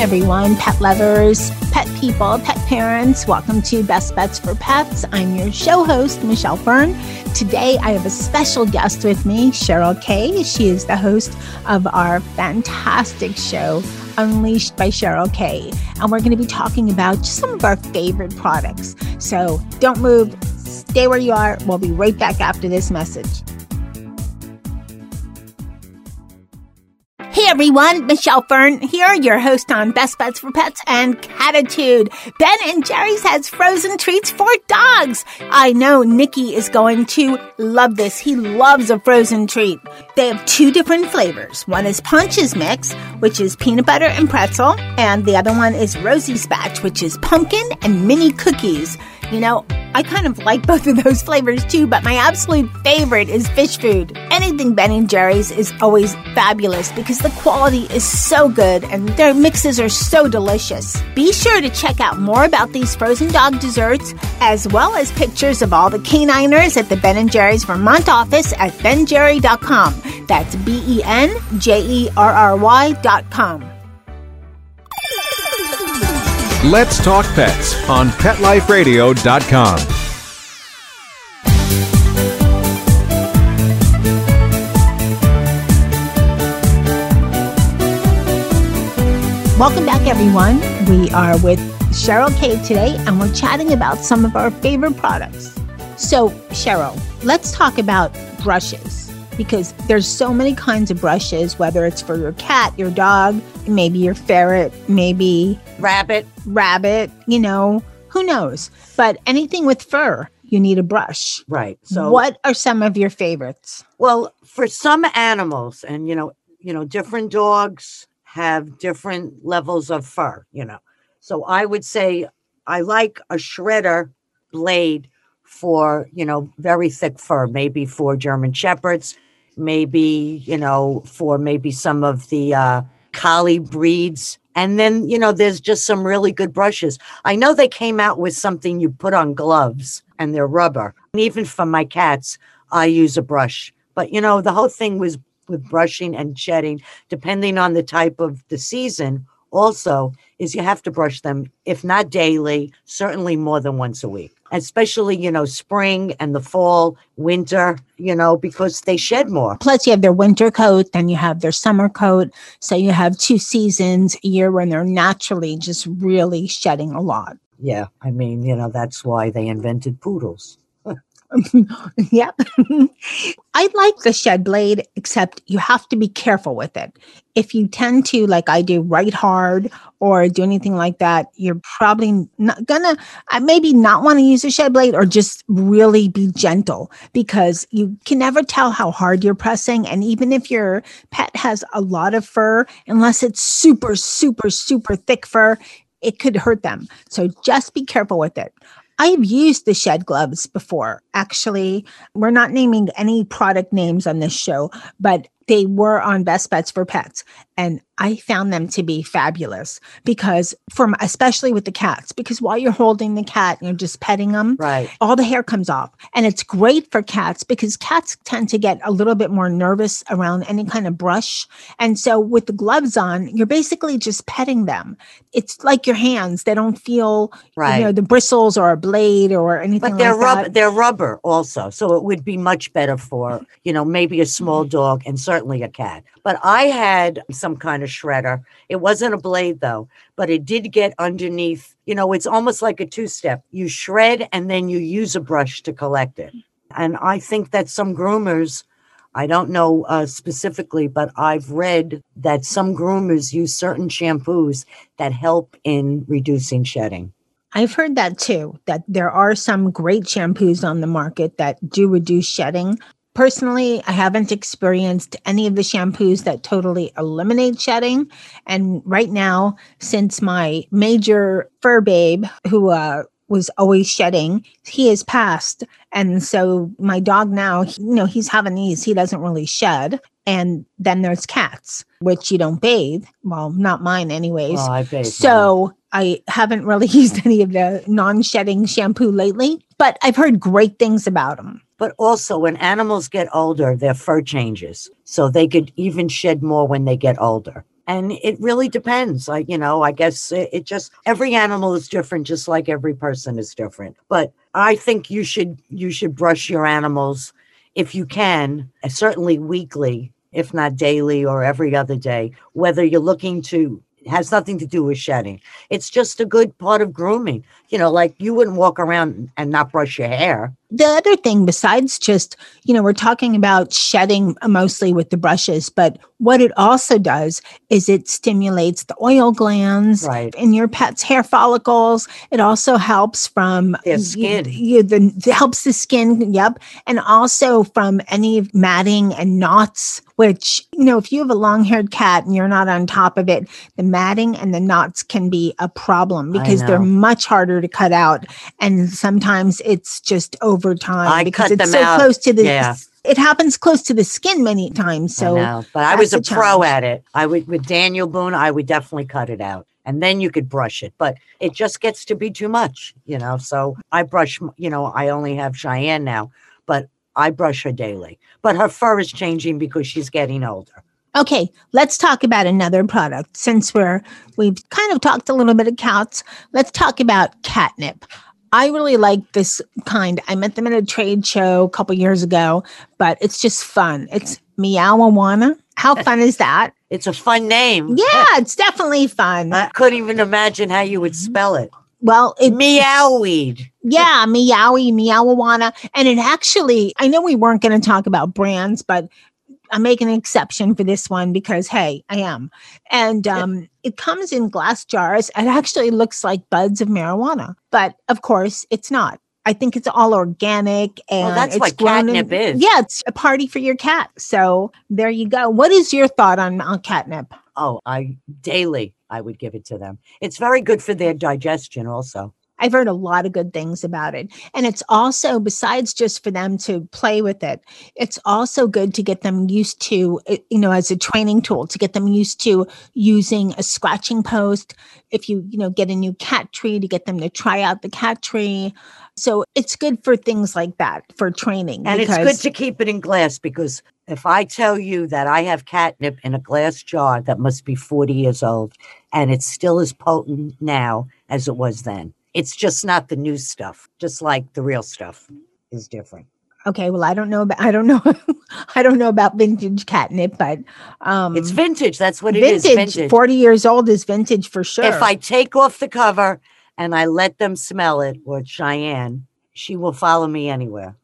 Everyone, pet lovers, pet people, pet parents. Welcome to Best Bets for Pets. I'm your show host, Michelle Fern. Today I have a special guest with me, Cheryl Kay. She is the host of our fantastic show, Unleashed by Cheryl Kay. And we're going to be talking about some of our favorite products. So don't move, stay where you are. We'll be right back after this message. Everyone, Michelle Fern here, your host on Best Bets for Pets and Catitude. Ben and Jerry's has frozen treats for dogs. I know Nikki is going to love this. He loves a frozen treat. They have two different flavors. One is Pontch's Mix, which is peanut butter and pretzel, and the other one is Rosie's Batch, which is pumpkin and mini cookies. You know, I kind of like both of those flavors too, but my absolute favorite is fish food. Anything Ben and Jerry's is always fabulous because the quality is so good and their mixes are so delicious. Be sure to check out more about these frozen dog desserts as well as pictures of all the caniners at the Ben and Jerry's Vermont office at benjerry.com. That's B E N J E R R Y.com. Let's Talk Pets on PetLifeRadio.com. Welcome back, everyone. We are with Cheryl Kay today, and we're chatting about some of our favorite products. So, Cheryl, let's talk about brushes because there's so many kinds of brushes, whether it's for your cat, your dog, maybe your ferret, maybe rabbit. rabbit, you know, who knows? But anything with fur, you need a brush. Right. So what are some of your favorites? Well, for some animals, and you know, you know, different dogs have different levels of fur. You know, so I would say I like a shredder blade for you know very thick fur, maybe for German shepherds, maybe you know for maybe some of the uh, collie breeds. And then, you know, there's just some really good brushes. I know they came out with something you put on gloves and they're rubber. And even for my cats, I use a brush. But, you know, the whole thing was with brushing and shedding, depending on the type of the season, also is you have to brush them, if not daily, certainly more than once a week. Especially, you know, spring and the fall, winter, you know, because they shed more. Plus, you have their winter coat, then you have their summer coat. So you have two seasons a year when they're naturally just really shedding a lot. Yeah. I mean, you know, that's why they invented poodles. yep. I like the shed blade, except you have to be careful with it. If you tend to, like I do, write hard or do anything like that, you're probably not gonna, uh, maybe not want to use a shed blade or just really be gentle because you can never tell how hard you're pressing. And even if your pet has a lot of fur, unless it's super, super, super thick fur, it could hurt them. So just be careful with it. I've used the shed gloves before. Actually, we're not naming any product names on this show, but they were on Best Bets for Pets. And I found them to be fabulous because from especially with the cats, because while you're holding the cat, and you're just petting them, Right. all the hair comes off. And it's great for cats because cats tend to get a little bit more nervous around any kind of brush. And so with the gloves on, you're basically just petting them. It's like your hands. They don't feel Right. you know, the bristles or a blade or anything But they're like rubber. They're rubber also, so it would be much better for you know maybe a small Mm-hmm. dog and certainly a cat. But I had some kind of shredder. It wasn't a blade though, but it did get underneath. You know, it's almost like a two-step. You shred and then you use a brush to collect it. And I think that some groomers. I don't know uh, specifically, but I've read that some groomers use certain shampoos that help in reducing shedding. I've heard that too, that there are some great shampoos on the market that do reduce shedding. Personally, I haven't experienced any of the shampoos that totally eliminate shedding. And right now, since my major fur babe, who uh, was always shedding. He has passed. And so my dog now, you know, he's Havanese. He doesn't really shed. And then there's cats, which you don't bathe. Well, not mine, anyways. I bathe so I haven't really used any of the non shedding shampoo lately, but I've heard great things about them. But also, when animals get older, their fur changes. So they could even shed more when they get older. And it really depends. Like, you know, I guess it, it just, every animal is different, just like every person is different. But I think you should, you should brush your animals if you can, certainly weekly, if not daily or every other day, whether you're looking to has nothing to do with shedding. It's just a good part of grooming. You know, like you wouldn't walk around and not brush your hair. The other thing, besides just, you know, we're talking about shedding mostly with the brushes, but what it also does is it stimulates the oil glands Right. in your pet's hair follicles. It also helps from Their skin. y- the, it helps the skin. Yep. And also from any matting and knots, which, you know, if you have a long haired cat and you're not on top of it, the matting and the knots can be a problem because they're much harder to cut out. And sometimes it's just over time I because cut it's them so out. close to the Yeah. it happens close to the skin many times. So I but I was a a pro at it. I would with Daniel Boone, I would definitely cut it out, and then you could brush it. But it just gets to be too much, you know. So I brush. You know, I only have Cheyenne now, but I brush her daily. But her fur is changing because she's getting older. Okay, let's talk about another product. Since we're we've kind of talked a little bit of cats, let's talk about catnip. I really like this kind. I met them at a trade show a couple years ago, but it's just fun. It's Meowijuana. How fun is that? It's a fun name. Yeah, it's definitely fun. I couldn't even imagine how you would spell it. Well, it Meowweed. Yeah, Meowie, Meowijuana. And it actually, I know we weren't going to talk about brands, but I'm making an exception for this one because, hey, I am. And um, it comes in glass jars. It actually looks like buds of marijuana, but of course, it's not. I think it's all organic and that's it's what grown in- catnip is. Yeah, it's a party for your cat. So there you go. What is your thought on, on catnip? Oh, I daily I would give it to them. It's very good for their digestion, also. I've heard a lot of good things about it. And it's also, besides just for them to play with it, it's also good to get them used to, eh, you know, as a training tool, to get them used to using a scratching post. If you, you know, get a new cat tree, to get them to try out the cat tree. So it's good for things like that for training. And it's good to keep it in glass because if I tell you that I have catnip in a glass jar that must be 40 years old and it's still as potent now as it was then, it's just not the new stuff, just like the real stuff is different. Okay, well, I don't know about I don't know I don't know about vintage catnip, but um It's vintage. That's what it vintage, is. Vintage. 40 years old is vintage for sure. If I take off the cover and I let them smell it, or Cheyenne, she will follow me anywhere.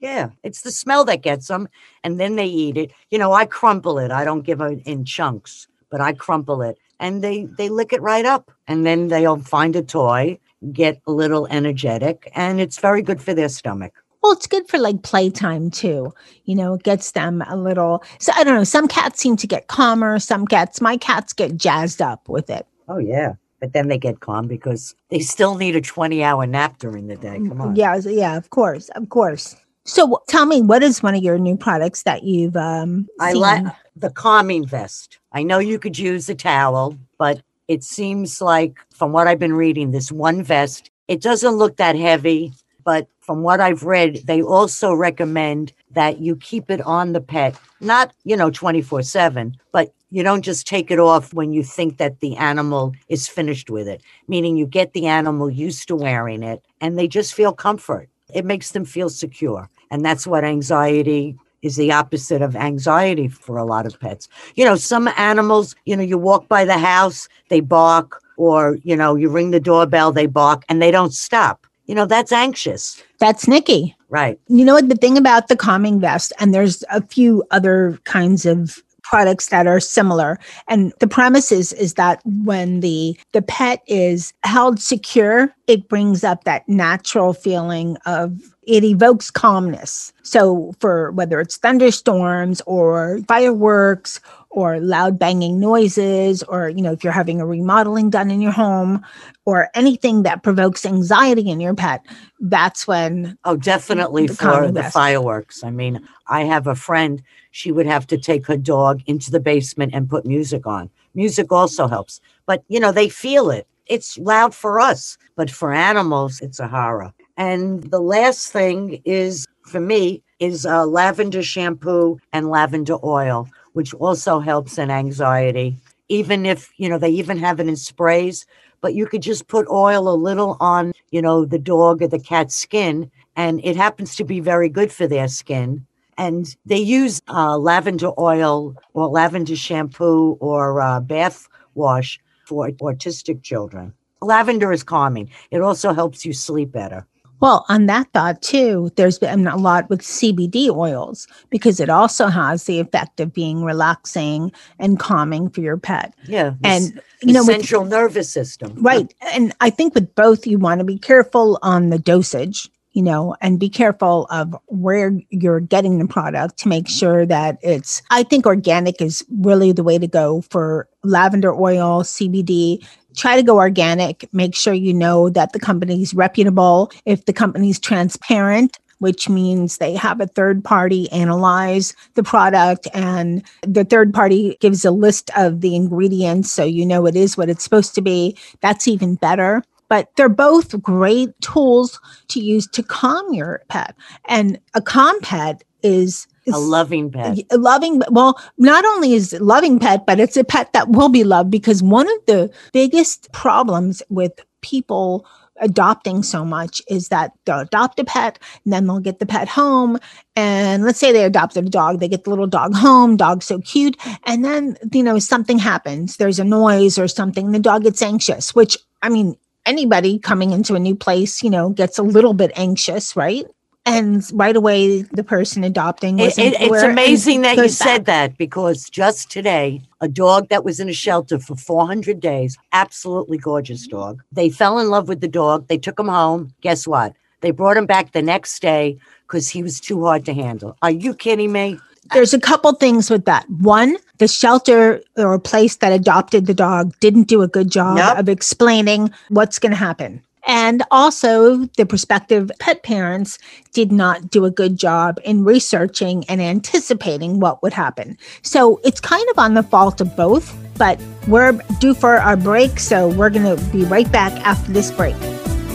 Yeah, it's the smell that gets them, and then they eat it. You know, I crumple it. I don't give it in chunks, but I crumple it, and they they lick it right up, and then they'll find a toy, get a little energetic, and it's very good for their stomach. Well, it's good for like playtime too. You know, it gets them a little. So I don't know. Some cats seem to get calmer. Some cats, my cats get jazzed up with it. Oh yeah, but then they get calm because they still need a twenty-hour nap during the day. Come on. Yeah, yeah, of course, of course. So tell me, what is one of your new products that you've um I seen? like the calming vest. I know you could use a towel, but it seems like from what I've been reading, this one vest, it doesn't look that heavy, but from what I've read, they also recommend that you keep it on the pet, not, you know, 24 7, but you don't just take it off when you think that the animal is finished with it, meaning you get the animal used to wearing it and they just feel comfort. It makes them feel secure. And that's what anxiety is the opposite of anxiety for a lot of pets. You know, some animals, you know, you walk by the house, they bark, or, you know, you ring the doorbell, they bark, and they don't stop. You know, that's anxious. That's Nikki. Right. You know what? The thing about the calming vest, and there's a few other kinds of products that are similar. And the premise is, is that when the the pet is held secure, it brings up that natural feeling of it evokes calmness. So for whether it's thunderstorms or fireworks or loud banging noises, or, you know, if you're having a remodeling done in your home or anything that provokes anxiety in your pet, that's when Oh, definitely The for the fireworks. I mean, I have a friend, she would have to take her dog into the basement and put music on. Music also helps, but you know, they feel it. It's loud for us, but for animals, it's a horror. And the last thing is for me is uh, lavender shampoo and lavender oil, which also helps in anxiety. Even if, you know, they even have it in sprays, but you could just put oil a little on, you know, the dog or the cat's skin, and it happens to be very good for their skin. And they use uh, lavender oil or lavender shampoo or uh, bath wash for autistic children. Lavender is calming. It also helps you sleep better. Well, on that thought too, there's been a lot with CBD oils because it also has the effect of being relaxing and calming for your pet. Yeah. And you know, central nervous system. right, and I think with both, you want to be careful on the dosage, you know, and be careful of where you're getting the product to make sure that it's. I think organic is really the way to go for lavender oil, CBD. Try to go organic. Make sure you know that the company's reputable. If the company's transparent, which means they have a third party analyze the product and the third party gives a list of the ingredients so you know it is what it's supposed to be. That's even better. But they're both great tools to use to calm your pet. And a calm pet is, A loving pet. a loving well not only is it loving pet but it's a pet that will be loved because one of the biggest problems with people adopting so much is that they'll adopt a pet and then they'll get the pet home and let's say they adopted a dog they get the little dog home dog's so cute and then you know something happens there's a noise or something the dog gets anxious which i mean anybody coming into a new place you know gets a little bit anxious right and right away the person adopting It- it- it's amazing that you said that because just today, a dog that was in a shelter for 400 days, absolutely gorgeous dog. They fell in love with the dog. They took him home. Guess what? They brought him back the next day because he was too hard to handle. Are you kidding me? There's a couple things with that. One, the shelter or place that adopted the dog didn't do a good job Yep. of explaining what's going to happen. And also, the prospective pet parents did not do a good job in researching and anticipating what would happen. So it's kind of on the fault of both, but we're due for our break. So we're going to be right back after this break.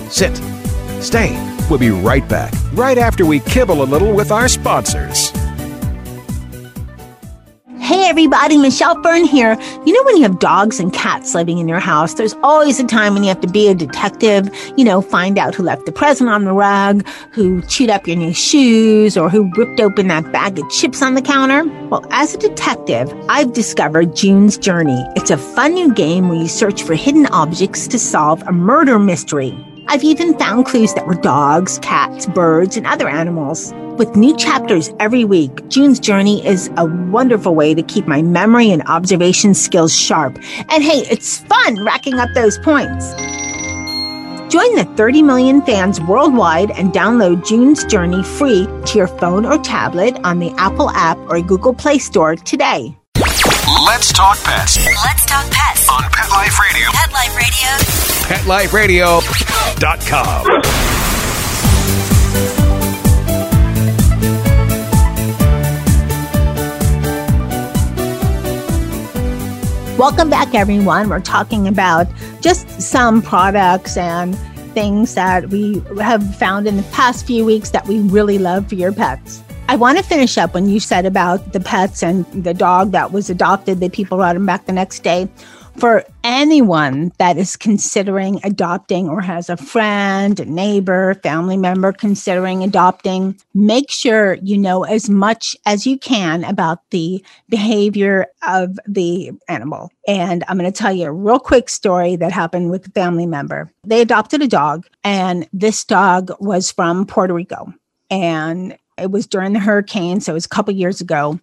Sit. Stay. We'll be right back, right after we kibble a little with our sponsors. Hey everybody, Michelle Byrne here. You know, when you have dogs and cats living in your house, there's always a time when you have to be a detective, you know, find out who left the present on the rug, who chewed up your new shoes, or who ripped open that bag of chips on the counter. Well, as a detective, I've discovered June's Journey. It's a fun new game where you search for hidden objects to solve a murder mystery. I've even found clues that were dogs, cats, birds, and other animals. With new chapters every week, June's Journey is a wonderful way to keep my memory and observation skills sharp. And hey, it's fun racking up those points. Join the 30 million fans worldwide and download June's Journey free to your phone or tablet on the Apple app or Google Play Store today. Let's talk pets Let's talk pets. on Pet Life Radio. Pet Life Radio. PetLifeRadio.com. Welcome back, everyone. We're talking about just some products and things that we have found in the past few weeks that we really love for your pets. I want to finish up when you said about the pets and the dog that was adopted, that people brought him back the next day. For anyone that is considering adopting or has a friend, a neighbor, family member considering adopting, make sure you know as much as you can about the behavior of the animal. And I'm going to tell you a real quick story that happened with a family member. They adopted a dog, and this dog was from Puerto Rico. And it was during the hurricane, so it was a couple years ago,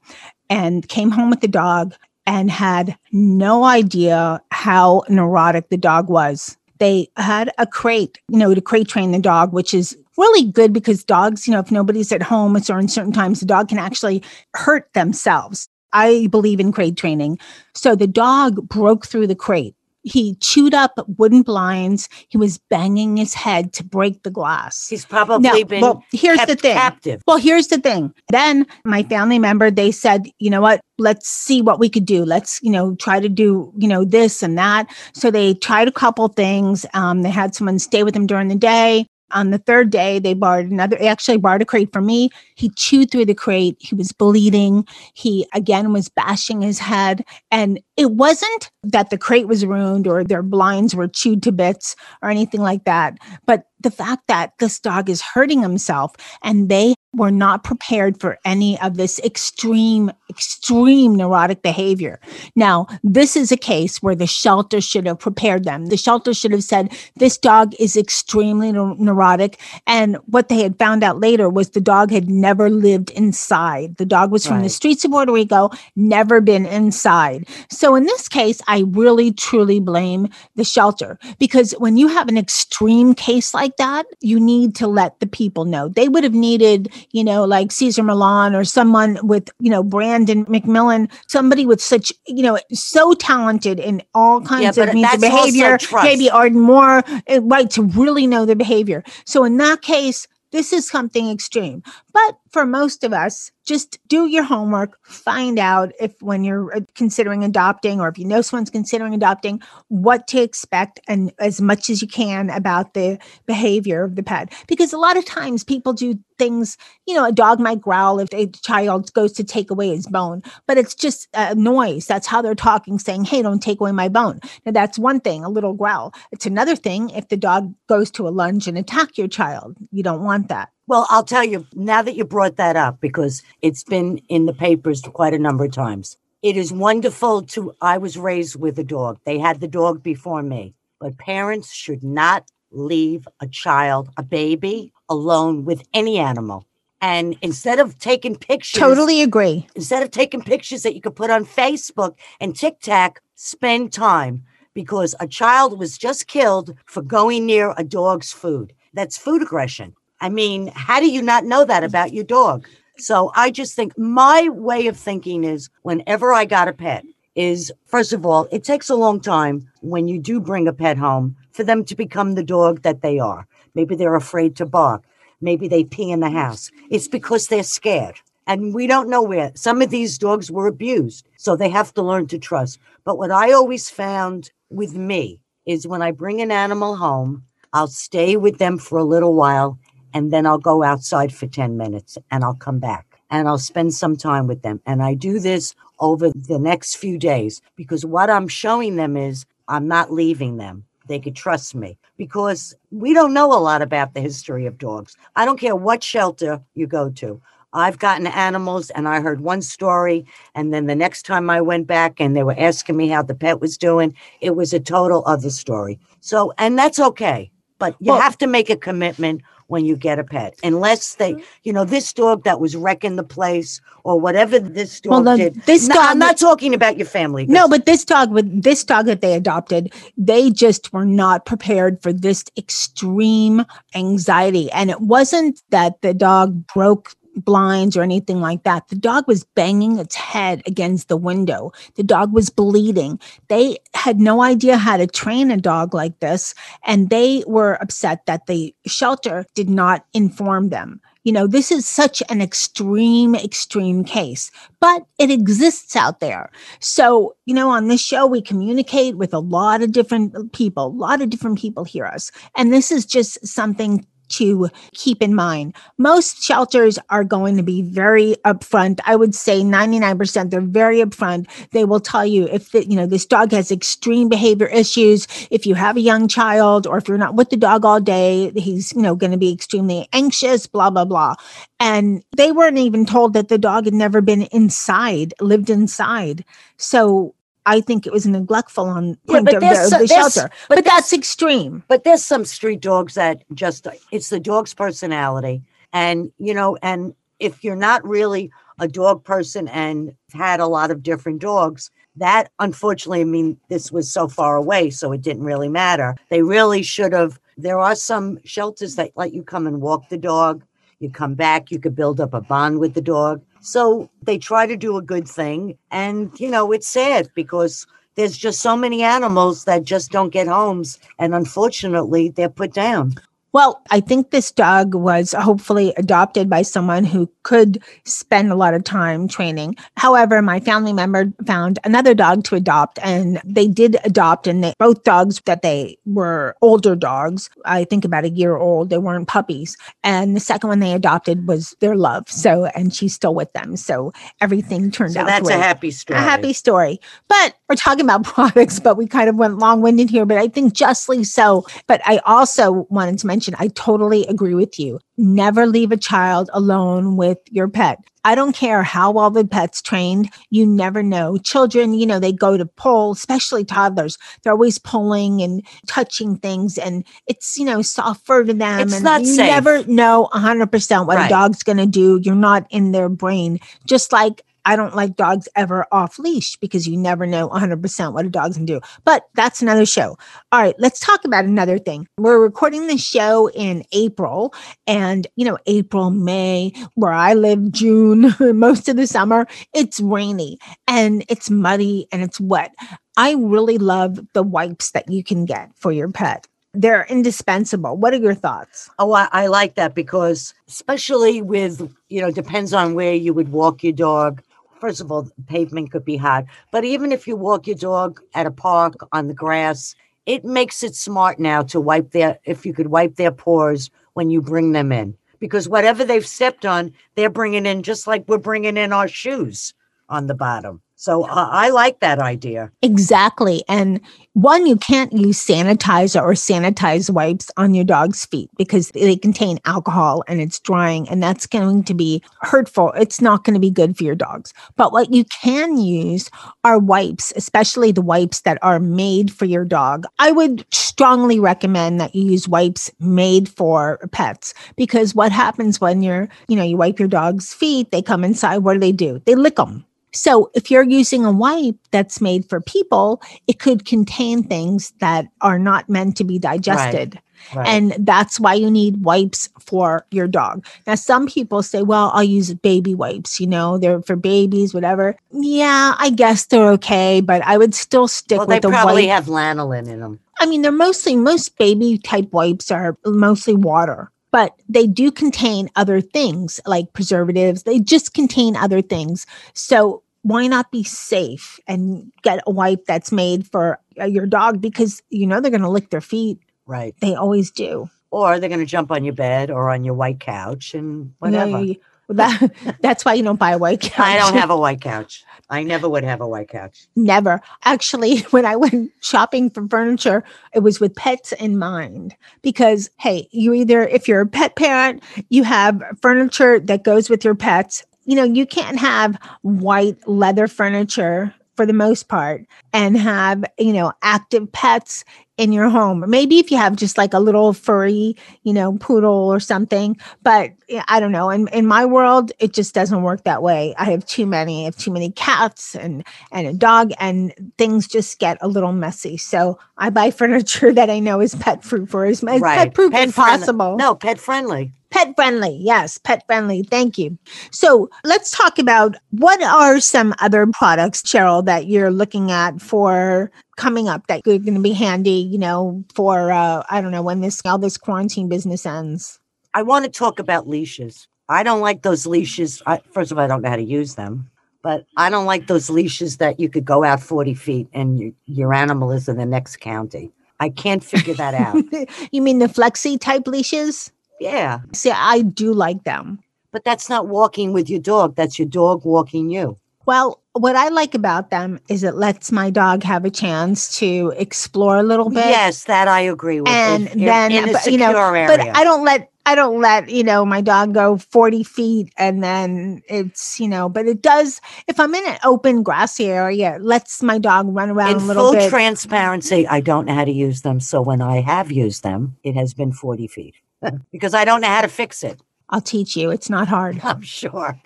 and came home with the dog and had no idea how neurotic the dog was. They had a crate, you know, to crate train the dog, which is really good because dogs, you know, if nobody's at home in certain times, the dog can actually hurt themselves. I believe in crate training. So the dog broke through the crate. He chewed up wooden blinds. He was banging his head to break the glass. He's probably Now, been well, here's the thing. captive. Well, here's the thing. Then my family member, they said, you know what? Let's see what we could do. Let's, you know, try to do, you know, this and that. So they tried a couple things. Um, they had someone stay with them during the day. On the third day, they borrowed another, actually borrowed a crate from me. He chewed through the crate. He was bleeding. He again was bashing his head. And it wasn't that the crate was ruined or their blinds were chewed to bits or anything like that. But the fact that this dog is hurting himself and they were not prepared for any of this extreme, extreme neurotic behavior. Now, this is a case where the shelter should have prepared them. The shelter should have said, This dog is extremely neurotic. And what they had found out later was the dog had never lived inside. The dog was from the streets of Puerto Rico, never been inside. So in this case, I really truly blame the shelter because when you have an extreme case like that, you need to let the people know. They would have needed, you know, like Cesar Millan or someone with, you know, Brandon McMillan, somebody with such, you know, so talented in all kinds but of means of behavior. Maybe Arden Moore, uh, right, to really know the behavior. So in that case, this is something extreme. But for most of us, just do your homework, find out if when you're uh, considering adopting or if you know someone's considering adopting, what to expect and as much as you can about the behavior of the pet. Because a lot of times people do things, you know, a dog might growl if a child goes to take away his bone, but it's just a noise. That's how they're talking, saying, hey, don't take away my bone. Now, that's one thing, a little growl. It's another thing if the dog goes to a lunge and attack your child. You don't want that. Well, I'll tell you now that you brought that up because it's been in the papers quite a number of times. It is wonderful to. I was raised with a dog. They had the dog before me, but parents should not leave a child, a baby, alone with any animal. And instead of taking pictures, Totally agree. instead of taking pictures that you could put on Facebook and TikTok, spend time because a child was just killed for going near a dog's food. That's food aggression. I mean, how do you not know that about your dog? So I just think my way of thinking is whenever I got a pet, is first of all, it takes a long time when you do bring a pet home for them to become the dog that they are. Maybe they're afraid to bark. Maybe they pee in the mm. house. It's because they're scared. And we don't know where some of these dogs were abused. So they have to learn to trust. But what I always found with me is when I bring an animal home, I'll stay with them for a little while and then I'll go outside for 10 minutes and I'll come back and I'll spend some time with them. And I do this over the next few days because what I'm showing them is I'm not leaving them. They could trust me because we don't know a lot about the history of dogs. I don't care what shelter you go to. I've gotten animals and I heard one story. And then the next time I went back and they were asking me how the pet was doing, it was a total other story. So, and that's okay. But you Well- have to make a commitment when you get a pet, unless they, you know, this dog that was wrecking the place or whatever this Well, dog the- did. this No, dog- I'm not talking about your family. No, but this dog with this dog that they adopted, they just were not prepared for this extreme anxiety. And it wasn't that the dog broke blinds or anything like that. The dog was banging its head against the window. The dog was bleeding. They had no idea how to train a dog like this. And they were upset that the shelter did not inform them. You know, this is such an extreme, extreme case, but it exists out there. So, you know, on this show, we communicate with a lot of different people. A lot of different people hear us. And this is just something to keep in mind. Most shelters are going to be very upfront. I would say 99% they're very upfront. They will tell you if the, you know this dog has extreme behavior issues, if you have a young child or if you're not with the dog all day, he's you know going to be extremely anxious, blah blah blah. And they weren't even told that the dog had never been inside, lived inside. So I think it was neglectful on Yeah, point but of there's the, so- the there's- shelter. but But, that's extreme. But there's some street dogs that just it's the dog's personality. And you know, and if you're not really a dog person and had a lot of different dogs, that unfortunately, I mean, this was so far away, so it didn't really matter. They really should have. There are some shelters that let you come and walk the dog. You come back, you could build up a bond with the dog. So they try to do a good thing. And, you know, it's sad because there's just so many animals that just don't get homes. And unfortunately, they're put down. Well, I think this dog was hopefully adopted by someone who could spend a lot of time training. However, my family member found another dog to adopt and they did adopt and they, both dogs that they were older dogs, I think about a year old, they weren't puppies. And the second one they adopted was their love. So, and she's still with them. So everything turned So out that's a happy story. A happy story. But we're talking about products, but we kind of went long winded here, but I think justly so. But I also wanted to mention I totally agree with you. Never leave a child alone with your pet. I don't care how well the pet's trained. You never know. Children, you know, they go to pull, especially toddlers. They're always pulling and touching things, and it's, you know, soft fur to them. It's and not you safe. never know 100% what Right. a dog's going to do. You're not in their brain. Just like I don't like dogs ever off leash because you never know 100% what a dog's gonna do. But that's another show. All right, let's talk about another thing. We're recording the show in April, and you know, April, May, where I live, June, most of the summer, it's rainy and it's muddy and it's wet. I really love the wipes that you can get for your pet. They're indispensable. What are your thoughts? Oh, I, I like that because, especially with, you know, depends on where you would walk your dog. First of all, pavement could be hard, but even if you walk your dog at a park on the grass, it makes it smart now to wipe their, if you could wipe their paws when you bring them in. Because whatever they've stepped on, they're bringing in just like we're bringing in our shoes on the bottom. So uh, I like that idea. Exactly. And one, you can't use sanitizer or sanitize wipes on your dog's feet because they contain alcohol and it's drying, and that's going to be hurtful. It's not going to be good for your dogs. But what you can use are wipes, especially the wipes that are made for your dog. I would strongly recommend that you use wipes made for pets because what happens when you're, you know, you wipe your dog's feet, they come inside, what do they do? They lick them. So if you're using a wipe that's made for people, it could contain things that are not meant to be digested. Right. And that's why you need wipes for your dog. Now, some people say, well, I'll use baby wipes, you know, they're for babies, whatever. Yeah, I guess they're okay, but I would still stick well, they with the probably wipe. have lanolin in them. I mean, they're mostly, most baby type wipes are mostly water, but they do contain other things like preservatives. They just contain other things. So why not be safe and get a wipe that's made for uh, your dog because you know they're going to lick their feet. Right. They always do. or they're going to jump on your bed or on your white couch and whatever. you- that, that's why you don't buy a white couch. I don't have a white couch. I never would have a white couch. Never. Actually, when I went shopping for furniture, it was with pets in mind. Because, hey, you either, if you're a pet parent, you have furniture that goes with your pets. You know, you can't have white leather furniture for the most part and have, you know, active pets in your home. Maybe if you have just like a little furry, you know, poodle or something. But I don't know. In, in my world, it just doesn't work that way. I have too many. I have too many cats and and a dog, and things just get a little messy. So I buy furniture that I know is pet proof or as, as pet proof as friendly. possible. No, pet friendly. Pet friendly. Yes, pet friendly. Thank you. So let's talk about what are some other products, Cheryl, that you're looking at for coming up that are going to be handy, you know, for, uh, I don't know, when this, all this quarantine business ends. I want to talk about leashes. I don't like those leashes. I, first of all, I don't know how to use them, but I don't like those leashes that you could go out 40 feet and your, your animal is in the next county. I can't figure that out. you mean the flexi type leashes? Yeah, See, I do like them. but that's not walking with your dog. That's your dog walking you. Well, what I like about them is it lets my dog have a chance to explore a little bit. Yes, that I agree with. and If- then in but, you know area. but i don't let i don't let you know my dog go 40 feet and then it's you know but it does if i'm in an open grassy area it lets my dog run around in a little full bit transparency, I don't know how to use them. So when I have used them, it has been 40 feet because I don't know how to fix it. i'll teach you it's not hard I'm sure.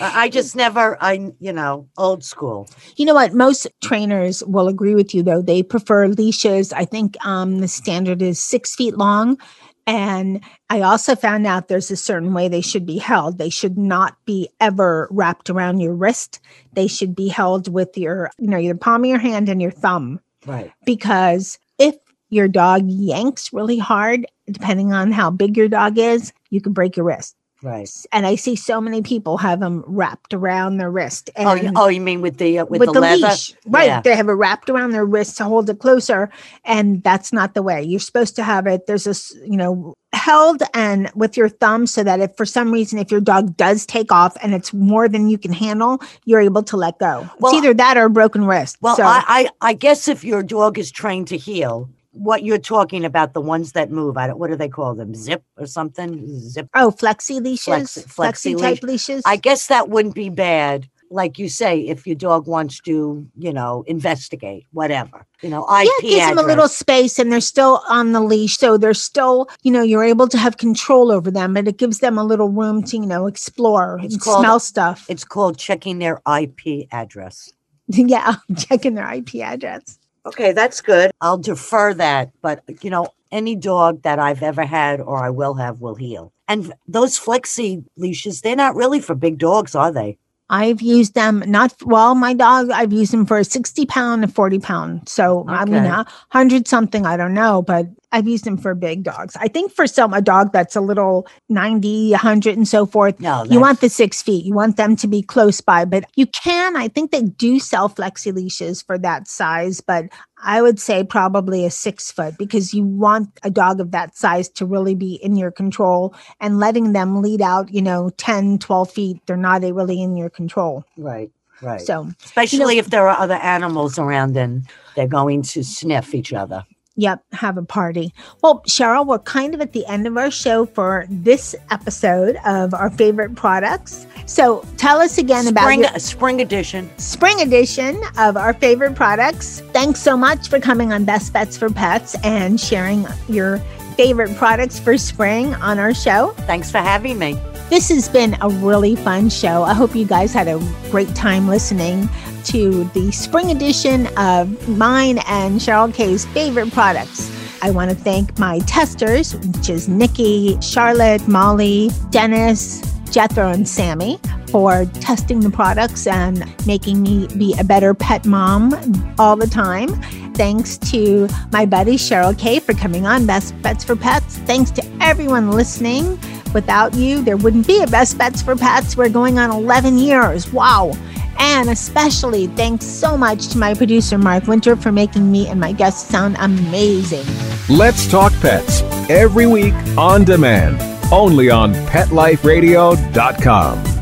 I just never, I, you know, old school. you know what most trainers will agree with you though they prefer leashes i think um the standard is six feet long And I also found out there's a certain way they should be held. They should not be ever wrapped around your wrist. They should be held with your, you know, your palm of your hand and your thumb. Right. Because if your dog yanks really hard, depending on how big your dog is, you can break your wrist. Right. And I see so many people have them wrapped around their wrist. Oh, you, oh, you mean with the uh, with, the, leather? leash, right? Yeah. They have it wrapped around their wrist to hold it closer, and that's not the way. You're supposed to have it. There's this, you know, held and with your thumb, so that if for some reason if your dog does take off and it's more than you can handle, you're able to let go. Well, it's either that or a broken wrist. Well, so, I, I I guess if your dog is trained to heel, what you're talking about, the ones that move, I don't, what do they call them? Zip or something? Zip. oh, flexi leashes, Flexi- flexi flexi type leash. leashes. I guess that wouldn't be bad. Like you say, if your dog wants to, you know, investigate, whatever, you know, IP yeah, gives them a little space and they're still on the leash. So they're still, you know, you're able to have control over them, but it gives them a little room to, you know, explore It's and called- smell stuff. It's called checking their IP address. yeah, checking their IP address. Okay, that's good. I'll defer that, but you know, any dog that I've ever had or I will have will heel. And those flexi leashes, they're not really for big dogs, are they? I've used them not well. My dog, I've used them for a sixty pound and forty pound. So I mean, a hundred something, I don't know, but I've used them for big dogs. I think for some a dog that's a little 90, 100 and so forth, No, you want the six feet. You want them to be close by, but you can. I think they do sell flexi leashes for that size, but I would say probably a six foot because you want a dog of that size to really be in your control and letting them lead out, you know, 10, 12 feet. They're not really in your control. right, right. So, Especially if there are other animals around and they're going to sniff each other. Yep, have a party. Well, Cheryl, we're kind of at the end of our show for this episode of our favorite products. So tell us again about Spring, your spring edition. spring edition of our favorite products. Thanks so much for coming on Best Bets for Pets and sharing your favorite products for spring on our show. Thanks for having me. This has been a really fun show. I hope you guys had a great time listening to the spring edition of mine and Cheryl Kay's favorite products. I want to thank my testers, which is Nikki, Charlotte, Molly, Dennis, Jethro, and Sammy, for testing the products and making me be a better pet mom all the time. Thanks to my buddy Cheryl Kay for coming on Best Bets for Pets. Thanks to everyone listening. Without you, there wouldn't be a Best Bets for Pets. We're going on 11 years. Wow. And especially thanks so much to my producer, Mark Winter, for making me and my guests sound amazing. Let's Talk Pets every week on demand, only on PetLifeRadio.com.